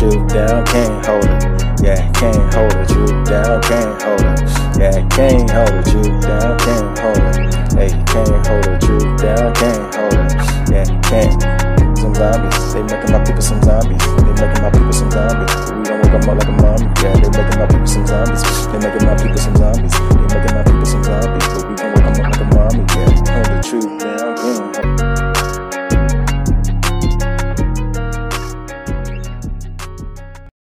you down, can't hold it. Yeah, can't hold it, you down, can't hold it. Yeah, can't hold it, you down, can't hold it. Hey, can't hold it, you down, can't hold it. Yeah, can't. Some zombies, they making my people some zombies. They making my people some zombies. We don't wake up more like a mommy. Yeah, they making my people some zombies. They making my people some zombies. They making my people.